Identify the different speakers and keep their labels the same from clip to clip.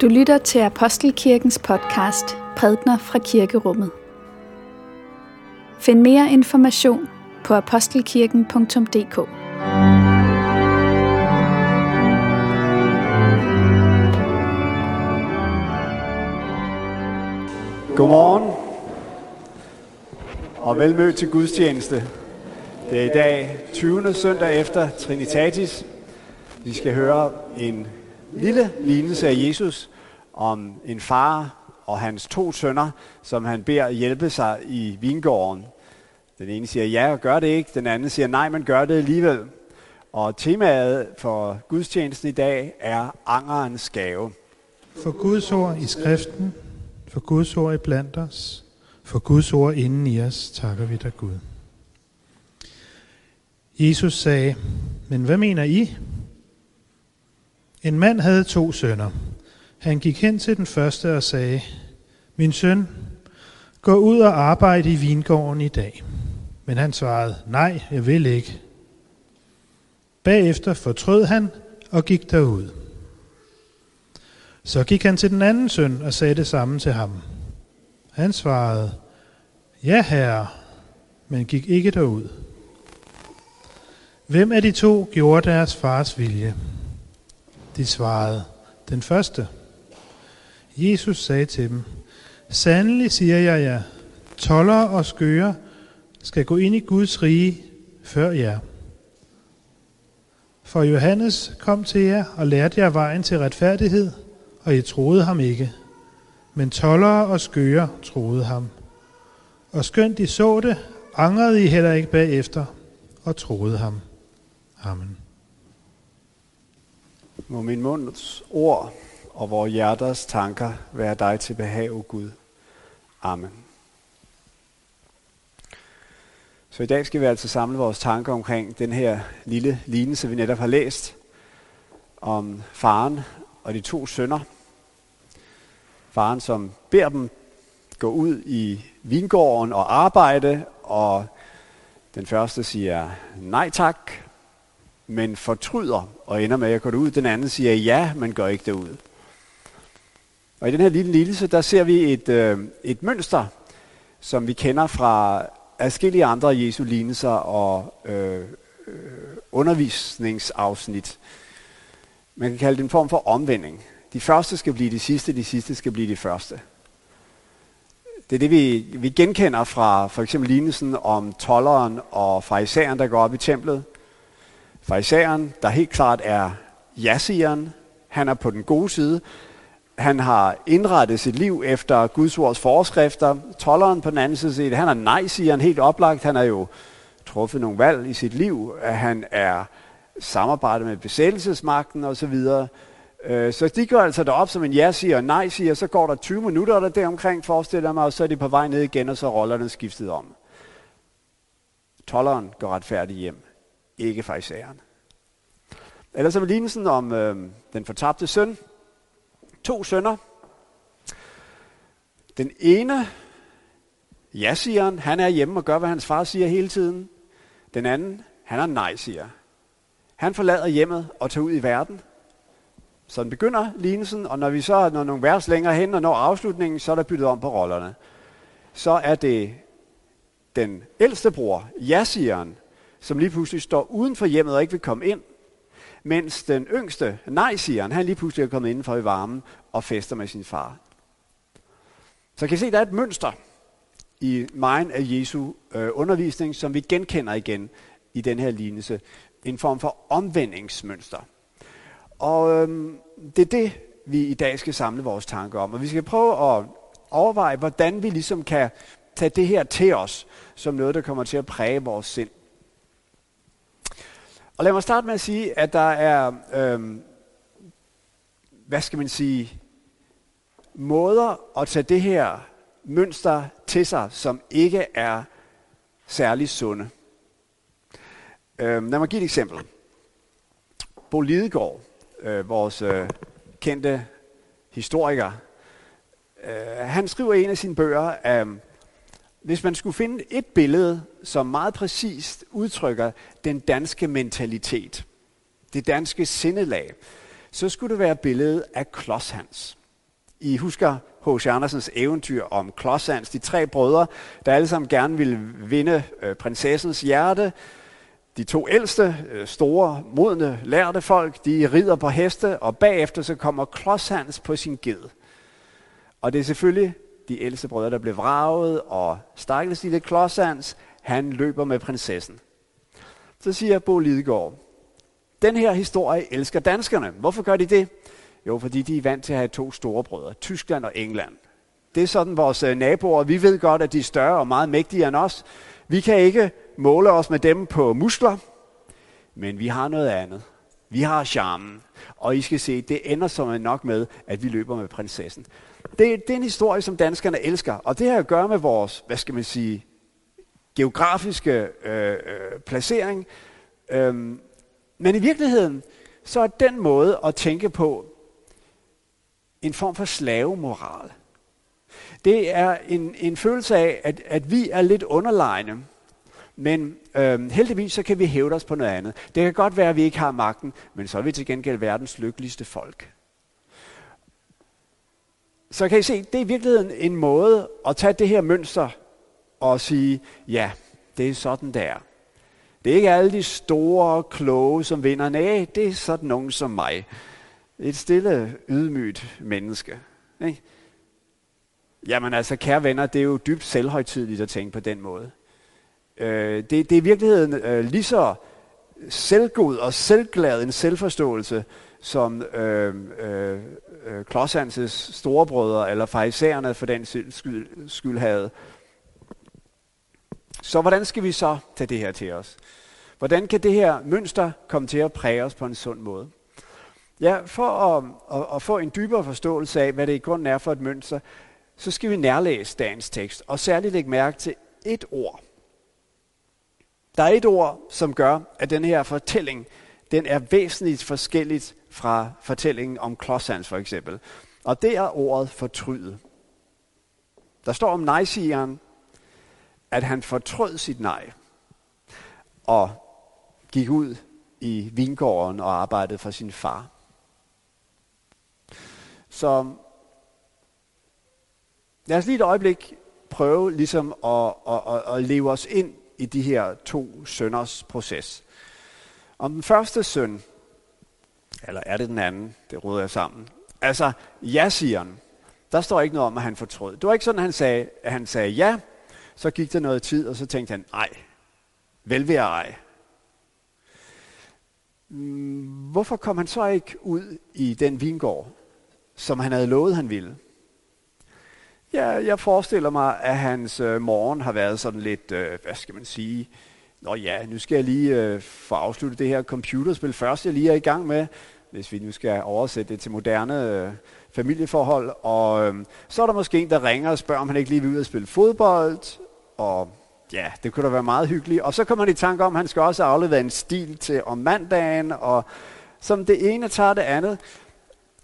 Speaker 1: Du lytter til Apostelkirkens podcast Prædner fra Kirkerummet. Find mere information på apostelkirken.dk.
Speaker 2: Godmorgen og velmødt til gudstjeneste. Det er i dag 20. søndag efter Trinitatis. Vi skal høre en lille lignelse af Jesus om en far og hans to sønner, som han beder hjælpe sig i vingården. Den ene siger ja og gør det ikke, den anden siger nej, men gør det alligevel. Og temaet for gudstjenesten i dag er angerens gave.
Speaker 3: For Guds ord i skriften, for Guds ord i blandt os, for Guds ord inden i os, takker vi dig Gud. Jesus sagde, men hvad mener I? En mand havde to sønner. Han gik hen til den første og sagde, Min søn, gå ud og arbejde i vingården i dag. Men han svarede, nej, jeg vil ikke. Bagefter fortrød han og gik derud. Så gik han til den anden søn og sagde det samme til ham. Han svarede, ja herre, men gik ikke derud. Hvem af de to gjorde deres fars vilje? De svarede, den første. Jesus sagde til dem, Sandelig siger jeg jer, toller og skøre skal gå ind i Guds rige før jer. For Johannes kom til jer og lærte jer vejen til retfærdighed, og I troede ham ikke. Men tollere og skøre troede ham. Og skønt de så det, angrede I heller ikke bagefter og troede ham. Amen.
Speaker 2: Må min munds ord og vores hjerters tanker være dig til behag, o Gud. Amen. Så i dag skal vi altså samle vores tanker omkring den her lille lignelse, vi netop har læst, om faren og de to sønner. Faren, som beder dem gå ud i vingården og arbejde, og den første siger nej tak, men fortryder og ender med at gå ud. Den anden siger ja, men går ikke derud. Og i den her lille lille, der ser vi et, øh, et mønster, som vi kender fra adskillige andre Jesu lignelser og øh, øh, undervisningsafsnit. Man kan kalde det en form for omvending. De første skal blive de sidste, de sidste skal blive de første. Det er det, vi, vi genkender fra for eksempel lignelsen om tolleren og farisæeren, der går op i templet. Farisæeren, der helt klart er jasigeren. han er på den gode side. Han har indrettet sit liv efter Guds ords forskrifter. Tolleren på den anden side, han er nej-sigeren helt oplagt. Han har jo truffet nogle valg i sit liv. Han er samarbejdet med besættelsesmagten osv. Øh, så de går altså derop som en ja-siger og nej-siger, så går der 20 minutter der deromkring, forestiller mig, og så er de på vej ned igen, og så roller den skiftet om. Tolleren går retfærdigt hjem, ikke farisæeren. Ellers så er lignelsen om øh, den fortabte søn. To sønner. Den ene, ja-sigeren, han er hjemme og gør, hvad hans far siger hele tiden. Den anden, han er nej-siger. Han forlader hjemmet og tager ud i verden. Sådan begynder lignelsen, og når vi så når nogle vers længere hen og når afslutningen, så er der byttet om på rollerne. Så er det den ældste bror, ja-sigeren, som lige pludselig står uden for hjemmet og ikke vil komme ind, mens den yngste, nej siger han lige pludselig er kommet indenfor i varmen og fester med sin far. Så kan I se, der er et mønster i meget af Jesu øh, undervisning, som vi genkender igen i den her lignelse. En form for omvendingsmønster. Og øhm, det er det, vi i dag skal samle vores tanker om. Og vi skal prøve at overveje, hvordan vi ligesom kan tage det her til os, som noget, der kommer til at præge vores sind. Og lad mig starte med at sige, at der er, øhm, hvad skal man sige, måder at tage det her mønster til sig, som ikke er særlig sunde. Øhm, lad mig give et eksempel. Bo Lidegaard, øh, vores øh, kendte historiker, øh, han skriver i en af sine bøger, øh, hvis man skulle finde et billede, som meget præcist udtrykker den danske mentalitet, det danske sindelag, så skulle det være billedet af Klodshans. I husker H.C. Andersens eventyr om Klodsans, de tre brødre, der alle sammen gerne ville vinde øh, prinsessens hjerte. De to ældste, øh, store, modne, lærte folk, de rider på heste, og bagefter så kommer Klodsans på sin ged. Og det er selvfølgelig de ældste brødre, der blev vraget, og stakkels lille Klodsans, han løber med prinsessen. Så siger Bo Lidegaard, den her historie elsker danskerne. Hvorfor gør de det? Jo, fordi de er vant til at have to store brødre, Tyskland og England. Det er sådan vores øh, naboer. Vi ved godt, at de er større og meget mægtigere end os. Vi kan ikke måle os med dem på muskler, men vi har noget andet. Vi har charmen. Og I skal se, det ender som nok med, at vi løber med prinsessen. Det, det er en historie, som danskerne elsker. Og det har at gøre med vores, hvad skal man sige, geografiske øh, øh, placering. Øhm, men i virkeligheden, så er den måde at tænke på en form for slavemoral. Det er en, en følelse af, at, at vi er lidt underlegne, men øhm, heldigvis så kan vi hæve os på noget andet. Det kan godt være, at vi ikke har magten, men så er vi til gengæld verdens lykkeligste folk. Så kan I se, det er i virkeligheden en måde at tage det her mønster og sige, ja, det er sådan, det er. Det er ikke alle de store kloge, som vinder. Nej, det er sådan nogen som mig. Et stille, ydmygt menneske. Ikke? Jamen altså, kære venner, det er jo dybt selvhøjtidligt at tænke på den måde. Øh, det, det er i virkeligheden øh, lige så selvgod og selvglad en selvforståelse, som øh, øh, øh, Klodsanses storebrødre eller farisæerne for den skyld, skyld havde. Så hvordan skal vi så tage det her til os? Hvordan kan det her mønster komme til at præge os på en sund måde? Ja, for at, at, at få en dybere forståelse af, hvad det i grunden er for et mønster, så skal vi nærlæse dagens tekst, og særligt lægge mærke til et ord. Der er et ord, som gør, at den her fortælling, den er væsentligt forskelligt fra fortællingen om Klodsans for eksempel. Og det er ordet fortryde. Der står om nejsigeren, at han fortrød sit nej, og gik ud i vingården og arbejdede for sin far. Så lad os lige et øjeblik prøve ligesom at, at, at, at leve os ind i de her to sønners proces. Om den første søn, eller er det den anden, det råder jeg sammen. Altså, ja siger han. Der står ikke noget om, at han fortrød. Det var ikke sådan, at han sagde, at han sagde ja, så gik der noget tid, og så tænkte han, nej, vel vil jeg ej. Mm, hvorfor kom han så ikke ud i den vingård, som han havde lovet, han ville? Ja, jeg forestiller mig, at hans øh, morgen har været sådan lidt, øh, hvad skal man sige, Nå ja, nu skal jeg lige øh, få afsluttet det her computerspil først, jeg lige er i gang med, hvis vi nu skal oversætte det til moderne øh, familieforhold. Og øh, så er der måske en, der ringer og spørger, om han ikke lige vil ud og spille fodbold. Og ja, det kunne da være meget hyggeligt. Og så kommer man i tanke om, at han skal også aflevere en stil til om mandagen. Og som det ene tager det andet.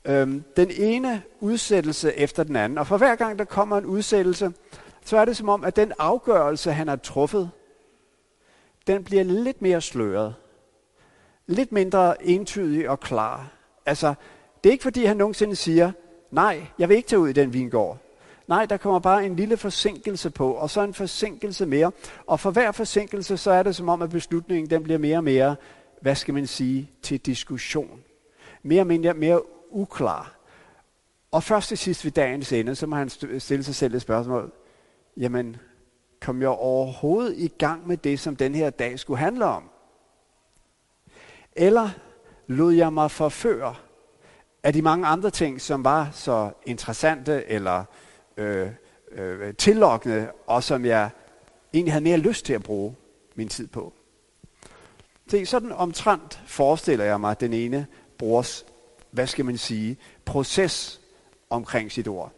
Speaker 2: Øhm, den ene udsættelse efter den anden. Og for hver gang der kommer en udsættelse, så er det som om, at den afgørelse, han har truffet, den bliver lidt mere sløret. Lidt mindre entydig og klar. Altså, det er ikke fordi, han nogensinde siger, nej, jeg vil ikke tage ud i den vingård. Nej, der kommer bare en lille forsinkelse på, og så en forsinkelse mere. Og for hver forsinkelse, så er det som om, at beslutningen den bliver mere og mere, hvad skal man sige, til diskussion. Mere og mere, mere uklar. Og først til sidst ved dagens ende, så må han stille sig selv et spørgsmål. Jamen, kom jeg overhovedet i gang med det, som den her dag skulle handle om? Eller lod jeg mig forføre af de mange andre ting, som var så interessante eller øh, øh, tillokkende, og som jeg egentlig havde mere lyst til at bruge min tid på. Se, sådan omtrent forestiller jeg mig den ene brors, hvad skal man sige, proces omkring sit ord.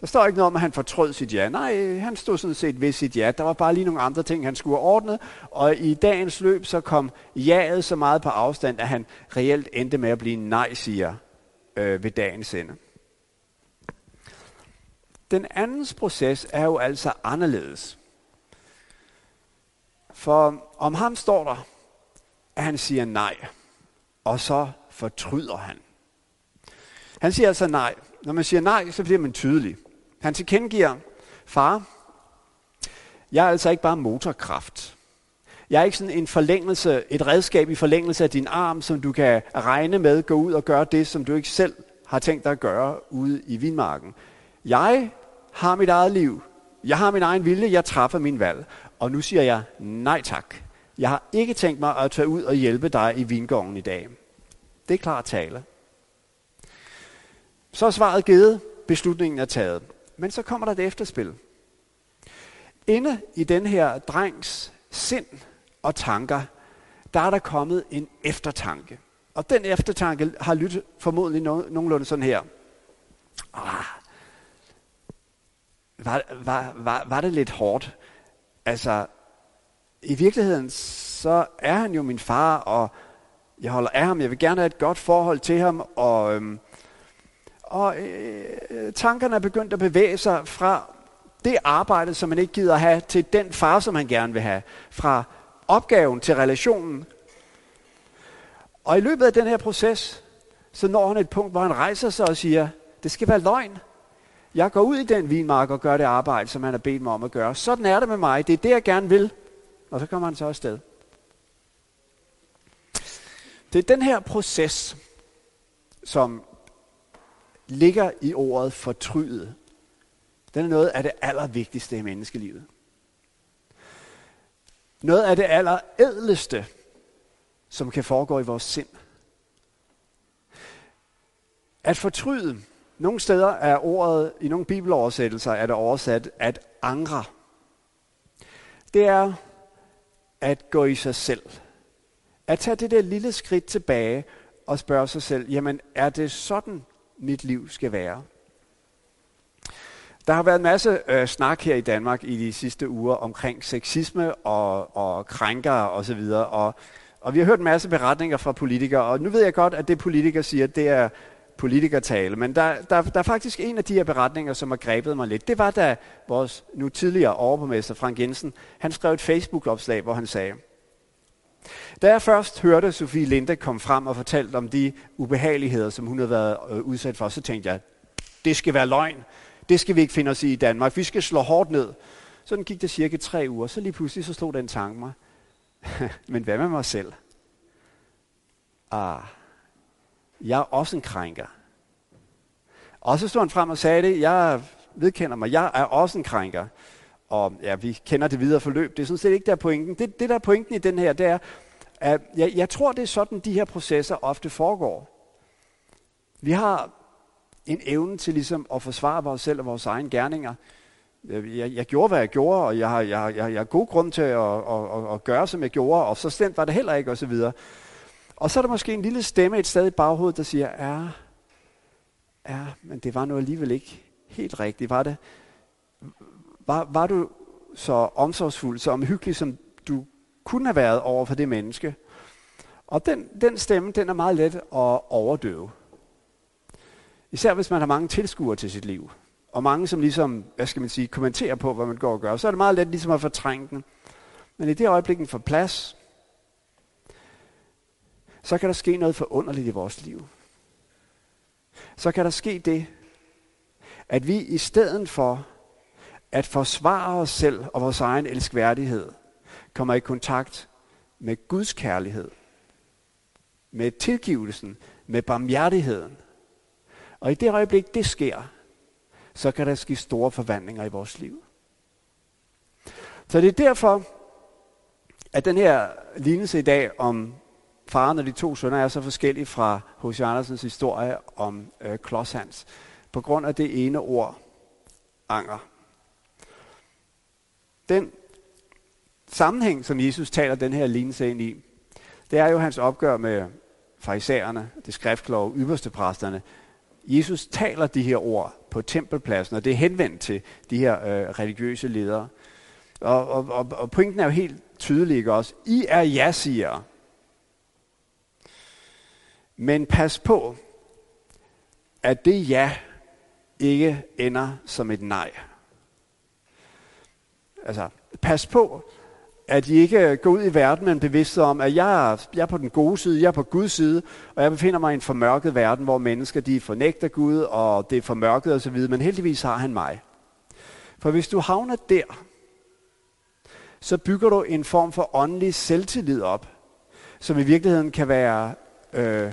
Speaker 2: Der står ikke noget om, at han fortrød sit ja. Nej, han stod sådan set ved sit ja. Der var bare lige nogle andre ting, han skulle have ordnet. Og i dagens løb, så kom jaet så meget på afstand, at han reelt endte med at blive nej, siger øh, ved dagens ende. Den andens proces er jo altså anderledes. For om ham står der, at han siger nej, og så fortryder han. Han siger altså nej, Når man siger nej, så bliver man tydelig. Han tilkendegiver, far, jeg er altså ikke bare motorkraft. Jeg er ikke sådan en forlængelse, et redskab i forlængelse af din arm, som du kan regne med, gå ud og gøre det, som du ikke selv har tænkt dig at gøre ude i vinmarken. Jeg har mit eget liv. Jeg har min egen vilje. Jeg træffer min valg. Og nu siger jeg nej tak. Jeg har ikke tænkt mig at tage ud og hjælpe dig i vingården i dag. Det er klart tale. Så er svaret givet. Beslutningen er taget. Men så kommer der et efterspil. Inde i den her drengs sind og tanker, der er der kommet en eftertanke. Og den eftertanke har lyttet formodentlig nogenlunde sådan her. Ah, var, var, var, var det lidt hårdt? Altså, i virkeligheden, så er han jo min far, og jeg holder af ham. Jeg vil gerne have et godt forhold til ham, og, øhm, og øh, øh, tankerne er begyndt at bevæge sig fra det arbejde, som man ikke gider have, til den far, som han gerne vil have. Fra opgaven til relationen. Og i løbet af den her proces, så når han et punkt, hvor han rejser sig og siger, det skal være løgn. Jeg går ud i den vinmark og gør det arbejde, som han har bedt mig om at gøre. Sådan er det med mig. Det er det, jeg gerne vil. Og så kommer han så afsted. Det er den her proces, som ligger i ordet fortryde. Den er noget af det allervigtigste i menneskelivet. Noget af det allerædleste, som kan foregå i vores sind. At fortryde, nogle steder er ordet, i nogle bibeloversættelser er det oversat, at angre. Det er at gå i sig selv. At tage det der lille skridt tilbage og spørge sig selv, jamen er det sådan, mit liv skal være? Der har været en masse øh, snak her i Danmark i de sidste uger omkring sexisme og, og krænkere osv. Og, og, og vi har hørt en masse beretninger fra politikere, og nu ved jeg godt, at det politikere siger, det er politikertale, men der, der, der er faktisk en af de her beretninger, som har grebet mig lidt. Det var da vores nu tidligere overborgmester Frank Jensen, han skrev et Facebook-opslag, hvor han sagde, da jeg først hørte Sofie Linde komme frem og fortalte om de ubehageligheder, som hun havde været øh, udsat for, så tænkte jeg, det skal være løgn. Det skal vi ikke finde os i i Danmark. Vi skal slå hårdt ned. Sådan gik det cirka tre uger. Så lige pludselig så stod den tanke mig. Men hvad med mig selv? Ah, jeg er også en krænker. Og så stod han frem og sagde det, jeg vedkender mig, jeg er også en krænker. Og ja, vi kender det videre forløb. Det er sådan set ikke der pointen. Det, det der er pointen i den her, det er, at jeg, jeg tror, det er sådan, de her processer ofte foregår. Vi har en evne til ligesom at forsvare vores selv og vores egne gerninger. Jeg, jeg, gjorde, hvad jeg gjorde, og jeg har, jeg, jeg, jeg har god grund til at, at, at, at gøre, som jeg gjorde, og så stemt var det heller ikke, osv. Og, og så er der måske en lille stemme et sted i baghovedet, der siger, ja, ja, men det var nu alligevel ikke helt rigtigt. Var det, var, var du så omsorgsfuld, så omhyggelig, som du kunne have været over for det menneske? Og den, den stemme, den er meget let at overdøve. Især hvis man har mange tilskuere til sit liv. Og mange, som ligesom, hvad skal man sige, kommenterer på, hvad man går og gør. Så er det meget let ligesom at fortrænge den. Men i det øjeblik, den får plads, så kan der ske noget forunderligt i vores liv. Så kan der ske det, at vi i stedet for at forsvare os selv og vores egen elskværdighed, kommer i kontakt med Guds kærlighed, med tilgivelsen, med barmhjertigheden. Og i det øjeblik, det sker, så kan der ske store forvandlinger i vores liv. Så det er derfor, at den her lignelse i dag om faren og de to sønner er så forskellig fra H.C. Andersens historie om øh, Klodshans, på grund af det ene ord, anger. Den sammenhæng, som Jesus taler den her lignelse ind i, det er jo hans opgør med farisæerne, det skriftkloge, ypperste præsterne. Jesus taler de her ord på tempelpladsen, og det er henvendt til de her øh, religiøse ledere. Og, og, og, og pointen er jo helt tydelig, ikke også? I er ja, siger. Men pas på, at det ja ikke ender som et nej. Altså, pas på, at I ikke øh, går ud i verden med en bevidsthed om, at jeg er, jeg er på den gode side, jeg er på Guds side, og jeg befinder mig i en formørket verden, hvor mennesker de fornægter Gud, og det er formørket osv., men heldigvis har han mig. For hvis du havner der, så bygger du en form for åndelig selvtillid op, som i virkeligheden kan være øh,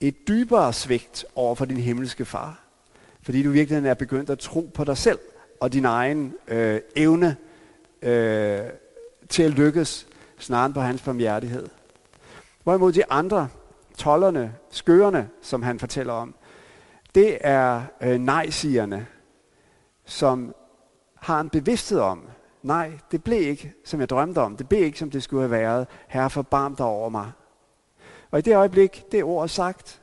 Speaker 2: et dybere svigt over for din himmelske far. Fordi du i virkeligheden er begyndt at tro på dig selv og din egen øh, evne øh, til at lykkes, snarere end på hans barmhjertighed. Hvorimod de andre, tollerne, skørerne, som han fortæller om, det er øh, nej-sigerne, som har en bevidsthed om, nej, det blev ikke, som jeg drømte om. Det blev ikke, som det skulle have været. Herre, forbarm dig over mig. Og i det øjeblik, det ord er sagt,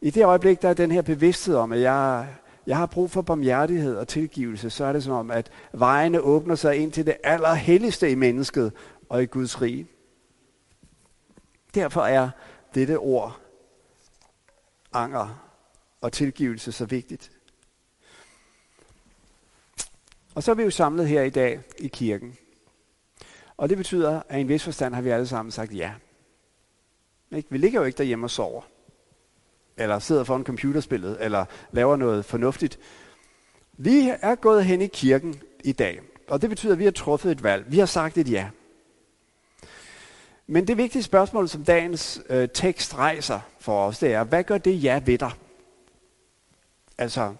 Speaker 2: i det øjeblik, der er den her bevidsthed om, at jeg, jeg har brug for barmhjertighed og tilgivelse, så er det som om, at vejene åbner sig ind til det allerhelligste i mennesket og i Guds rige. Derfor er dette ord, anger og tilgivelse, så vigtigt. Og så er vi jo samlet her i dag i kirken. Og det betyder, at i en vis forstand har vi alle sammen sagt ja. Ikke? Vi ligger jo ikke derhjemme og sover. Eller sidder foran computerspillet, eller laver noget fornuftigt. Vi er gået hen i kirken i dag. Og det betyder, at vi har truffet et valg. Vi har sagt et ja. Men det vigtige spørgsmål, som dagens øh, tekst rejser for os, det er, hvad gør det ja ved dig? Altså,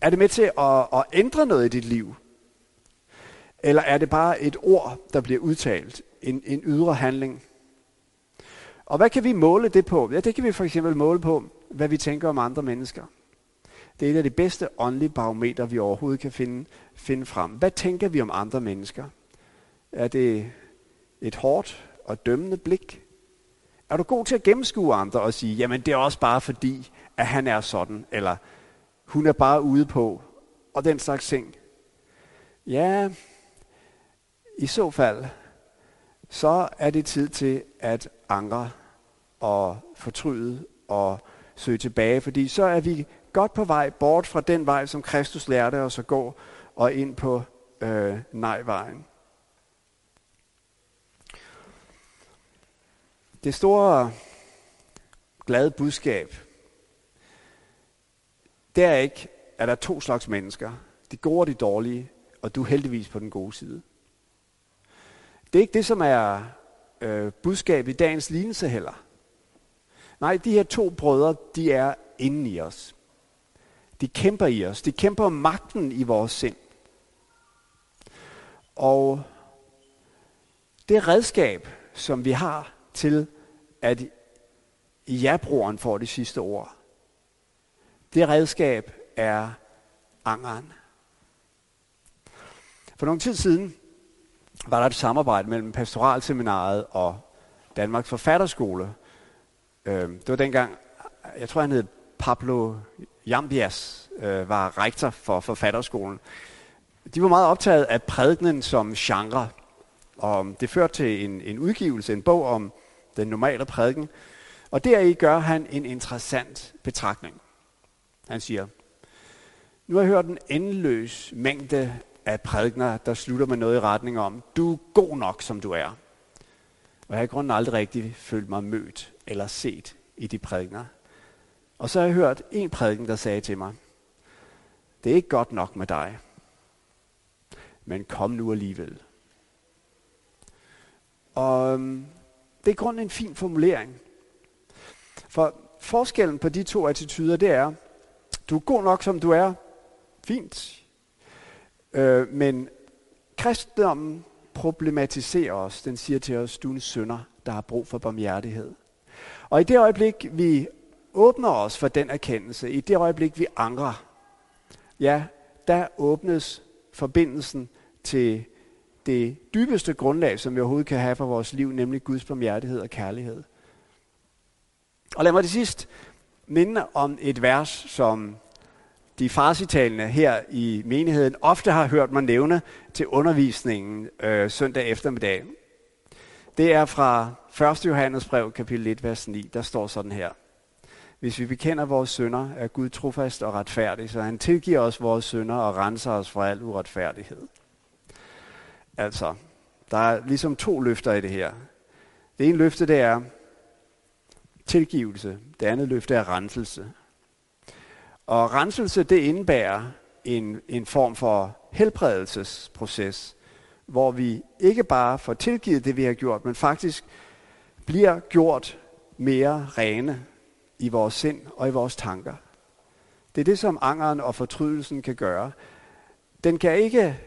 Speaker 2: er det med til at, at ændre noget i dit liv? Eller er det bare et ord, der bliver udtalt? En, en ydre handling? Og hvad kan vi måle det på? Ja, det kan vi for eksempel måle på, hvad vi tænker om andre mennesker. Det er et af de bedste åndelige barometer, vi overhovedet kan finde, finde frem. Hvad tænker vi om andre mennesker? Er det et hårdt og dømmende blik? Er du god til at gennemskue andre og sige, jamen det er også bare fordi, at han er sådan, eller hun er bare ude på, og den slags ting. Ja, i så fald, så er det tid til at angre og fortryde og søge tilbage, fordi så er vi godt på vej bort fra den vej, som Kristus lærte os at gå, og ind på øh, nej-vejen. Det store glade budskab det er ikke, at der er to slags mennesker. De gode og de dårlige, og du er heldigvis på den gode side. Det er ikke det, som er øh, budskab i dagens lignelse heller. Nej, de her to brødre, de er inde i os. De kæmper i os. De kæmper om magten i vores sind. Og det redskab, som vi har til, at ja-broren får det sidste ord, det redskab er angeren. For nogle tid siden var der et samarbejde mellem pastoralseminaret og Danmarks Forfatterskole. Øh, det var dengang, jeg tror han hed Pablo Jambias, øh, var rektor for Forfatterskolen. De var meget optaget af prædikenen som genre, og det førte til en, en udgivelse, en bog om den normale prædiken. Og deri gør han en interessant betragtning. Han siger, nu har jeg hørt en endeløs mængde af prædikner, der slutter med noget i retning om, du er god nok, som du er. Og jeg har i grunden aldrig rigtig følt mig mødt eller set i de prædikner. Og så har jeg hørt en prædiken, der sagde til mig, det er ikke godt nok med dig, men kom nu alligevel. Og øhm, det er grunden en fin formulering. For forskellen på de to attityder, det er, du er god nok, som du er. Fint. Øh, men kristendommen problematiserer os. Den siger til os, du er en sønder, der har brug for barmhjertighed. Og i det øjeblik, vi åbner os for den erkendelse, i det øjeblik, vi angrer, ja, der åbnes forbindelsen til det dybeste grundlag, som vi overhovedet kan have for vores liv, nemlig Guds barmhjertighed og kærlighed. Og lad mig til sidst minde om et vers, som de farsitalende her i menigheden ofte har hørt mig nævne til undervisningen øh, søndag eftermiddag. Det er fra 1. Johannes brev, kapitel 1, vers 9. Der står sådan her. Hvis vi bekender vores synder, er Gud trofast og retfærdig, så han tilgiver os vores synder og renser os fra al uretfærdighed. Altså, der er ligesom to løfter i det her. Det ene løfte, det er tilgivelse. Det andet løfte er renselse. Og renselse, det indebærer en, en form for helbredelsesproces, hvor vi ikke bare får tilgivet det, vi har gjort, men faktisk bliver gjort mere rene i vores sind og i vores tanker. Det er det, som angeren og fortrydelsen kan gøre. Den, kan ikke,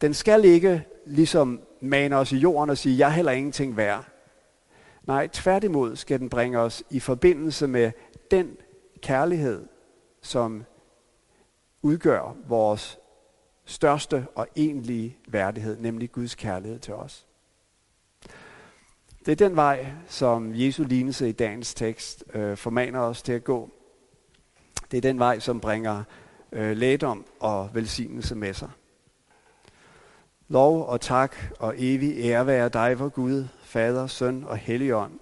Speaker 2: den skal ikke ligesom mane os i jorden og sige, jeg er heller ingenting værd. Nej, tværtimod skal den bringe os i forbindelse med den kærlighed, som udgør vores største og egentlige værdighed, nemlig Guds kærlighed til os. Det er den vej, som Jesu lignelse i dagens tekst øh, formaner os til at gå. Det er den vej, som bringer øh, lægedom og velsignelse med sig. Lov og tak og evig ære være dig, vor Gud, Fader, Søn og Helligånd.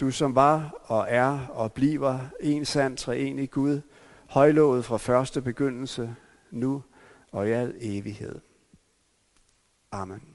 Speaker 2: Du som var og er og bliver en sand treenig Gud, højlovet fra første begyndelse, nu og i al evighed. Amen.